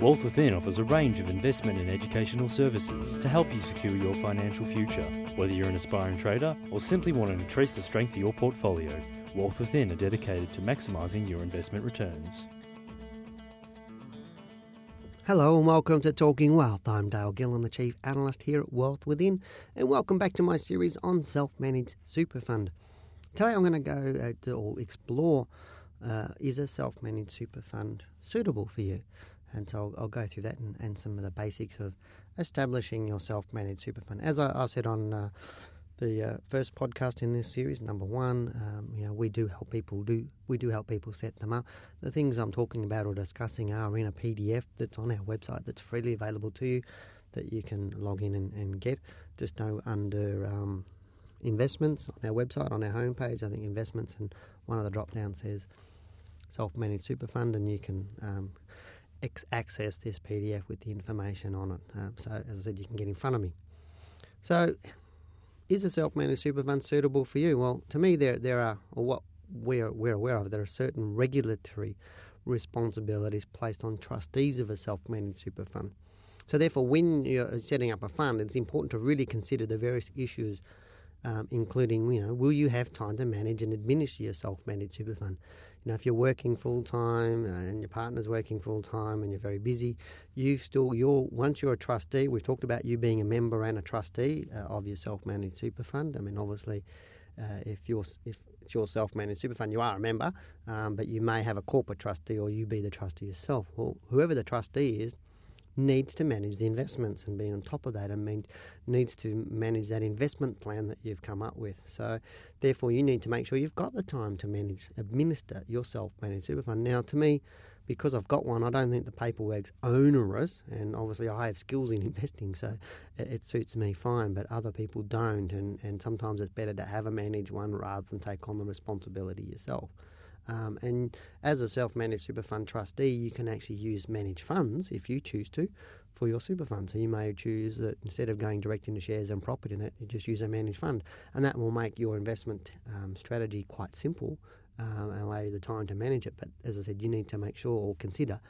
Wealth Within offers a range of investment and educational services to help you secure your financial future. Whether you're an aspiring trader or simply want to increase the strength of your portfolio, Wealth Within are dedicated to maximising your investment returns. Hello and welcome to Talking Wealth. I'm Dale Gillham, the Chief Analyst here at Wealth Within, and welcome back to my series on self managed super fund. Today I'm going to go uh, to or explore uh, is a self managed super fund suitable for you? And so I'll, I'll go through that and, and, some of the basics of establishing your self managed super fund. As I, I said on uh, the uh, first podcast in this series, number one, um, you know, we do help people do we do help people set them up. The things I'm talking about or discussing are in a PDF that's on our website that's freely available to you that you can log in and, and get. Just know under um, investments on our website on our homepage. I think investments and one of the drop downs says self managed super fund, and you can um, ex- access this PDF with the information on it. Um, so as I said, you can get in front of me. So is a self-managed super fund suitable for you? Well, to me, there there are, or what we're, we're aware of, there are certain regulatory responsibilities placed on trustees of a self-managed super fund. So therefore, when you're setting up a fund, it's important to really consider the various issues um, including, you know, will you have time to manage and administer your self-managed super fund? You know, if you're working full time and your partner's working full time and you're very busy, you still you're once you're a trustee. We've talked about you being a member and a trustee uh, of your self-managed super fund. I mean, obviously, uh, if you're if it's your self-managed super fund, you are a member, um, but you may have a corporate trustee or you be the trustee yourself. Well, whoever the trustee is, needs to manage the investments and be on top of that and mean, needs to manage that investment plan that you've come up with. So, therefore, you need to make sure you've got the time to manage, administer your self managed super fund. Now, to me, because I've got one, I don't think the paperwork's onerous, and obviously I have skills in investing, so it, it, suits me fine, but other people don't, and, and sometimes it's better to have a managed one rather than take on the responsibility yourself. Um, and as a self managed super fund trustee, you can actually use managed funds if you choose to for your super fund. So you may choose that instead of going direct into shares and property in it, you just use a managed fund. And that will make your investment um, strategy quite simple um, and allow you the time to manage it. But as I said, you need to make sure or consider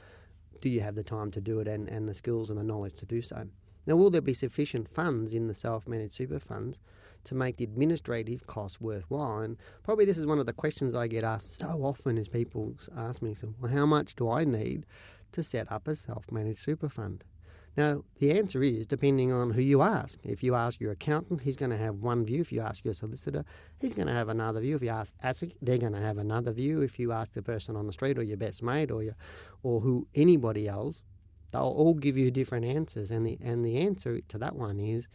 do you have the time to do it and, and the skills and the knowledge to do so. Now, will there be sufficient funds in the self managed super funds to make the administrative costs worthwhile? And probably this is one of the questions I get asked so often as people ask me, well, how much do I need to set up a self managed super fund? Now, the answer is depending on who you ask. If you ask your accountant, he's going to have one view. If you ask your solicitor, he's going to have another view. If you ask ASIC, they're going to have another view. If you ask the person on the street or your best mate or your, or who anybody else, they'll all give you different answers. And the and the answer to that one is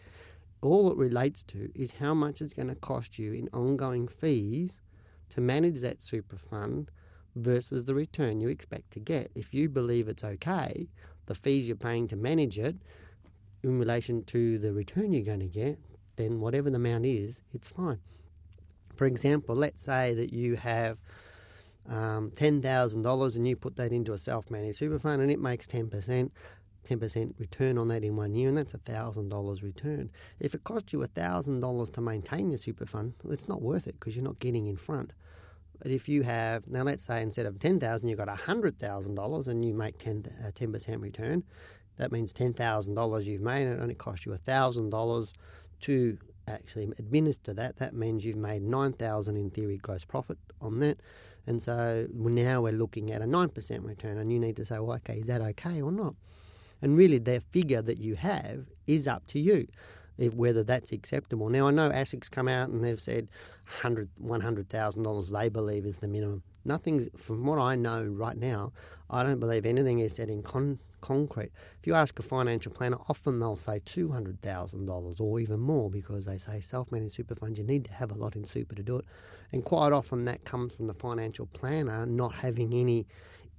all it relates to is how much it's going to cost you in ongoing fees to manage that super fund versus the return you expect to get. If you believe it's okay, the fees you're paying to manage it in relation to the return you're going to get, then whatever the amount is, it's fine. For example, let's say that you have um, $10,000 and you put that into a self managed super fund and it makes 10%. 10% return on that in one year, and that's $1,000 return. If it costs you $1,000 to maintain your super fund, it's not worth it because you're not getting in front. But if you have, now let's say instead of 10000 you've got $100,000 and you make 10, uh, 10% return, that means $10,000 you've made and it only costs you $1,000 to actually administer that. That means you've made 9000 in theory gross profit on that. And so now we're looking at a 9% return, and you need to say, well, okay, is that okay or not? And really, the figure that you have is up to you, whether that's acceptable. Now, I know ASIC's come out and they've said $100,000 $100, they believe is the minimum. Nothing's, from what I know right now, I don't believe anything is set in concrete. If you ask a financial planner, often they'll say $200,000 or even more because they say self managed super funds, you need to have a lot in super to do it. And quite often that comes from the financial planner not having any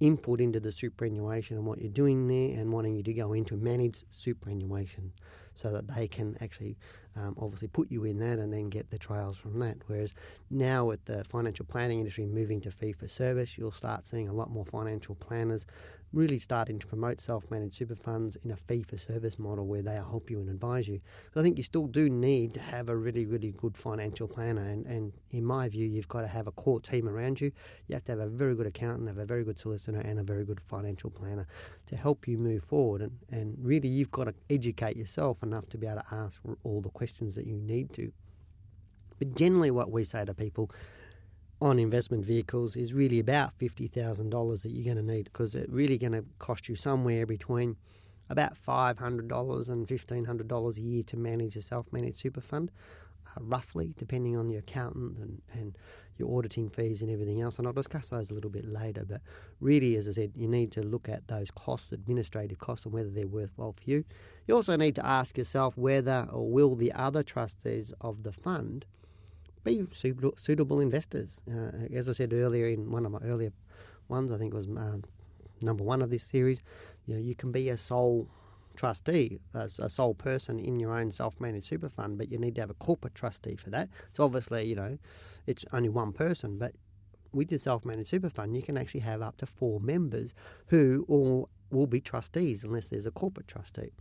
input into the superannuation and what you're doing there and wanting you to go into managed superannuation so that they can actually um, obviously put you in that and then get the trails from that. Whereas now with the financial planning industry moving to fee for service, you'll start seeing a lot more financial planners really starting to promote self-managed super funds in a fee-for-service model where they help you and advise you. So I think you still do need to have a really, really good financial planner, and, and in my view, you've got to have a core team around you. You have to have a very good accountant, have a very good solicitor, and a very good financial planner to help you move forward. And, and really, you've got to educate yourself enough to be able to ask all the questions that you need to. But generally, what we say to people on investment vehicles is really about $50,000 that you're going to need because it's really going to cost you somewhere between about $500 and $1,500 a year to manage a self managed super fund, uh, roughly, depending on your accountant and, and your auditing fees and everything else. And I'll discuss those a little bit later. But really, as I said, you need to look at those costs, administrative costs, and whether they're worthwhile for you. You also need to ask yourself whether or will the other trustees of the fund be suitable investors. Uh, as I said earlier in one of my earlier ones, I think it was um, number one of this series. You know, you can be a sole trustee, a, a sole person in your own self-managed super fund, but you need to have a corporate trustee for that. So obviously, you know, it's only one person, but with your self-managed super fund, you can actually have up to four members who all will be trustees unless there's a corporate trustee.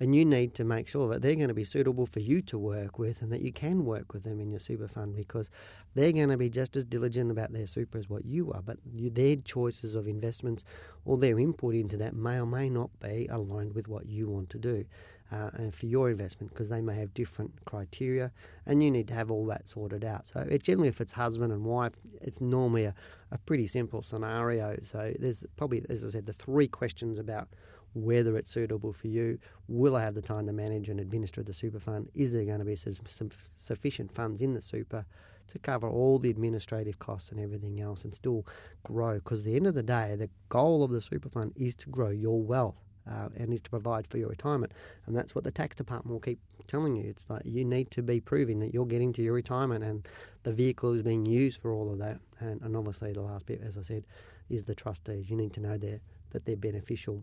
And you need to make sure that they're going to be suitable for you to work with and that you can work with them in your super fund because they're going to be just as diligent about their super as what you are. But their choices of investments or their input into that may or may not be aligned with what you want to do uh, and for your investment because they may have different criteria and you need to have all that sorted out. So it, generally, if it's husband and wife, it's normally a, a pretty simple scenario. So there's probably, as I said, the three questions about whether it's suitable for you. Will I have the time to manage and administer the super fund? Is there going to be some, some sufficient funds in the super to cover all the administrative costs and everything else and still grow? Because at the end of the day, the goal of the super fund is to grow your wealth. Uh, and is to provide for your retirement, and that's what the tax department will keep telling you. It's like you need to be proving that you're getting to your retirement, and the vehicle is being used for all of that. And, and obviously, the last bit, as I said, is the trustees. You need to know that they're beneficial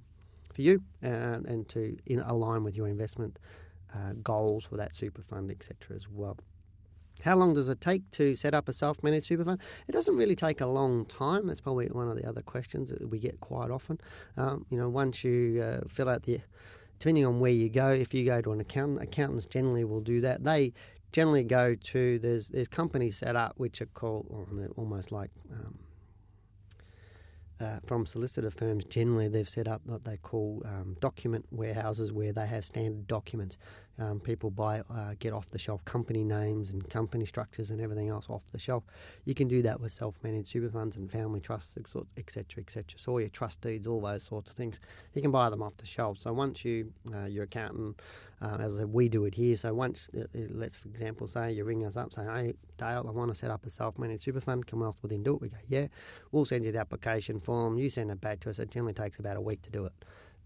for you and, and to in, align with your investment uh, goals for that super fund, etc. as well. How long does it take to set up a self managed super fund? It doesn't really take a long time. That's probably one of the other questions that we get quite often. Um, you know, once you uh, fill out the, depending on where you go, if you go to an accountant, accountants generally will do that. They generally go to, there's, there's companies set up which are called, almost like, um, uh, from solicitor firms, generally they've set up what they call um, document warehouses where they have standard documents. Um, people buy, uh, get off the shelf company names and company structures and everything else off the shelf. You can do that with self-managed super funds and family trusts, etc., etc. So all your trust deeds, all those sorts of things, you can buy them off the shelf. So once you, uh, your accountant, uh, as I said, we do it here. So once, uh, uh, let's for example say you ring us up saying, "Hey Dale, I want to set up a self-managed super fund. Can Wealth Within do it?" We go, "Yeah." We'll send you the application form. You send it back to us. It generally takes about a week to do it.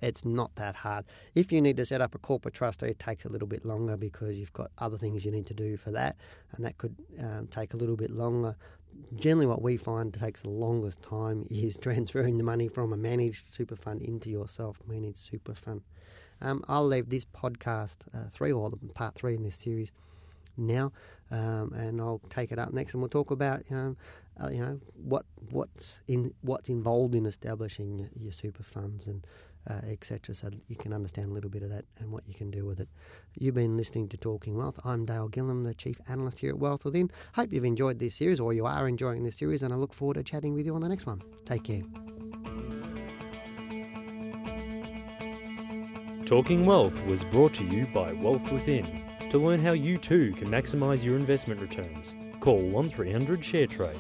It's not that hard. If you need to set up a corporate trustee, it takes a little bit longer because you've got other things you need to do for that, and that could um, take a little bit longer. Generally, what we find takes the longest time is transferring the money from a managed super fund into your self managed super fund. Um, I'll leave this podcast uh, three or part three in this series now, um, and I'll take it up next, and we'll talk about you know, uh, you know what what's in what's involved in establishing your, your super funds and uh, etc. So you can understand a little bit of that and what you can do with it. You've been listening to Talking Wealth. I'm Dale Gillham, the Chief Analyst here at Wealth Within. Hope you've enjoyed this series, or you are enjoying this series, and I look forward to chatting with you on the next one. Take care. Talking Wealth was brought to you by Wealth Within. To learn how you too can maximise your investment returns, call 1300 ShareTrade